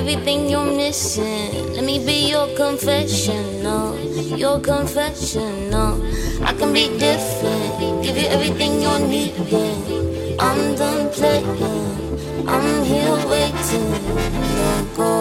everything you're missing. Let me be your confessional. Your confessional. I can be different. Give you everything you're needing. I'm done playing. I'm here waiting. Don't go.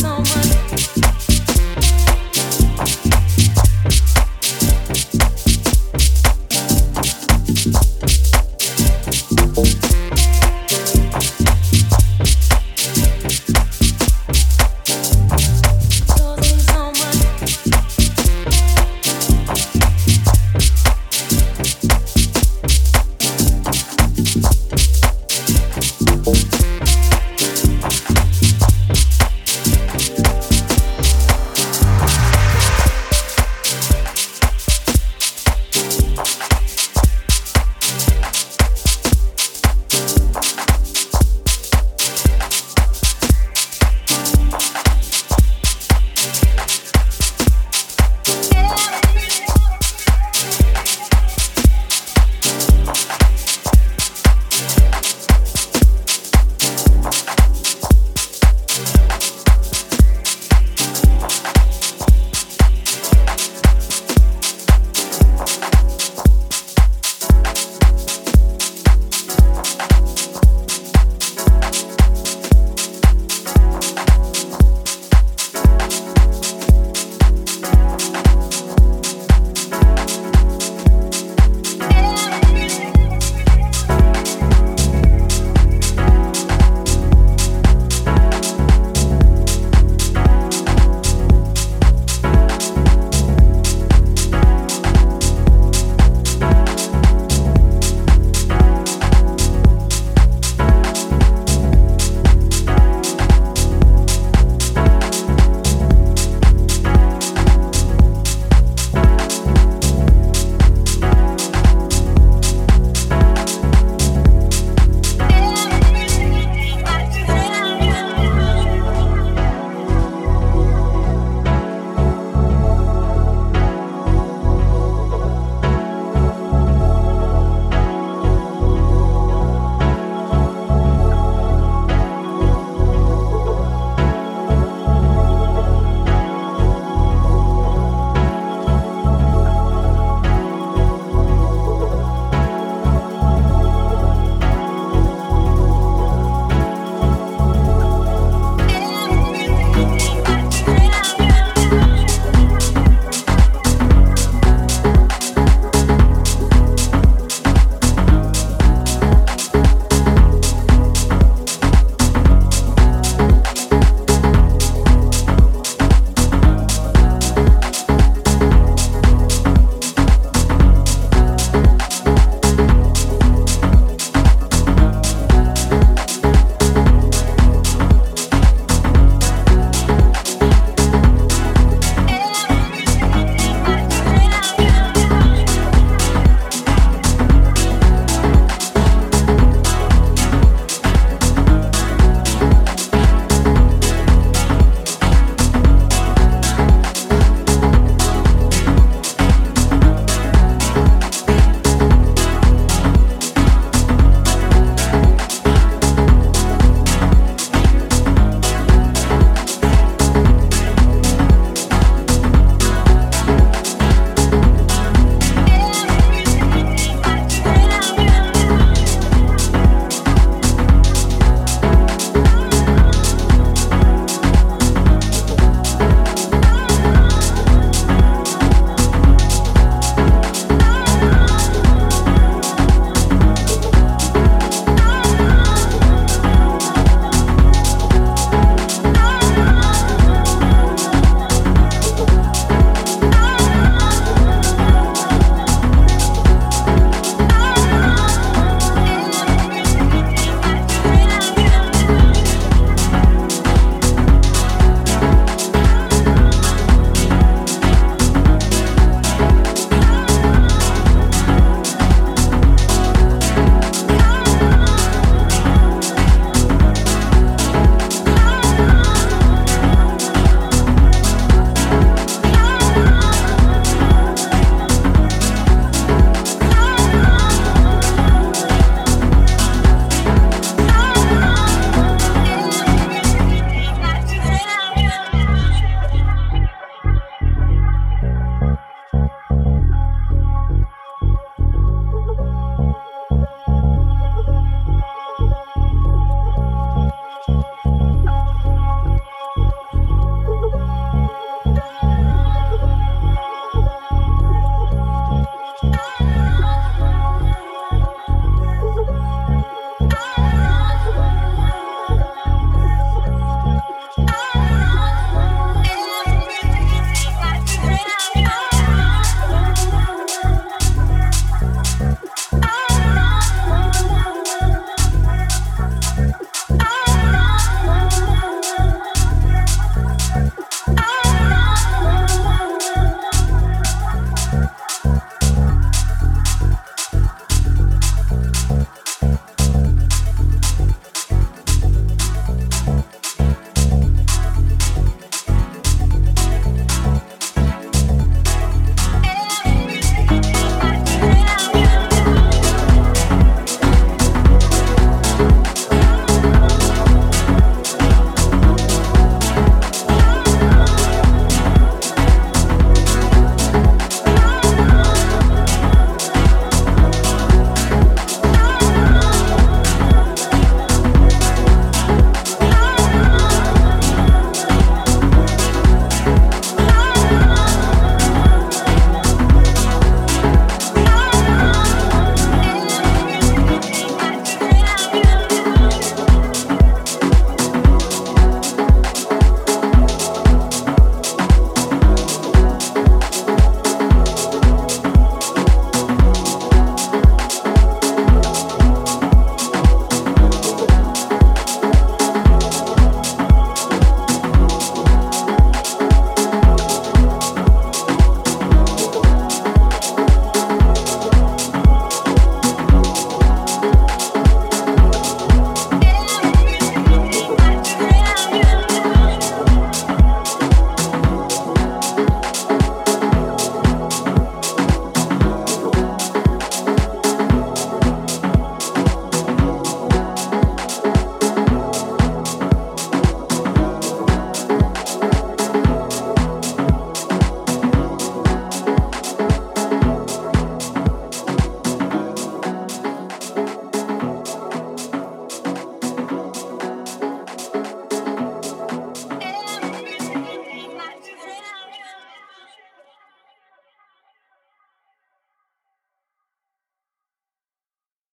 someone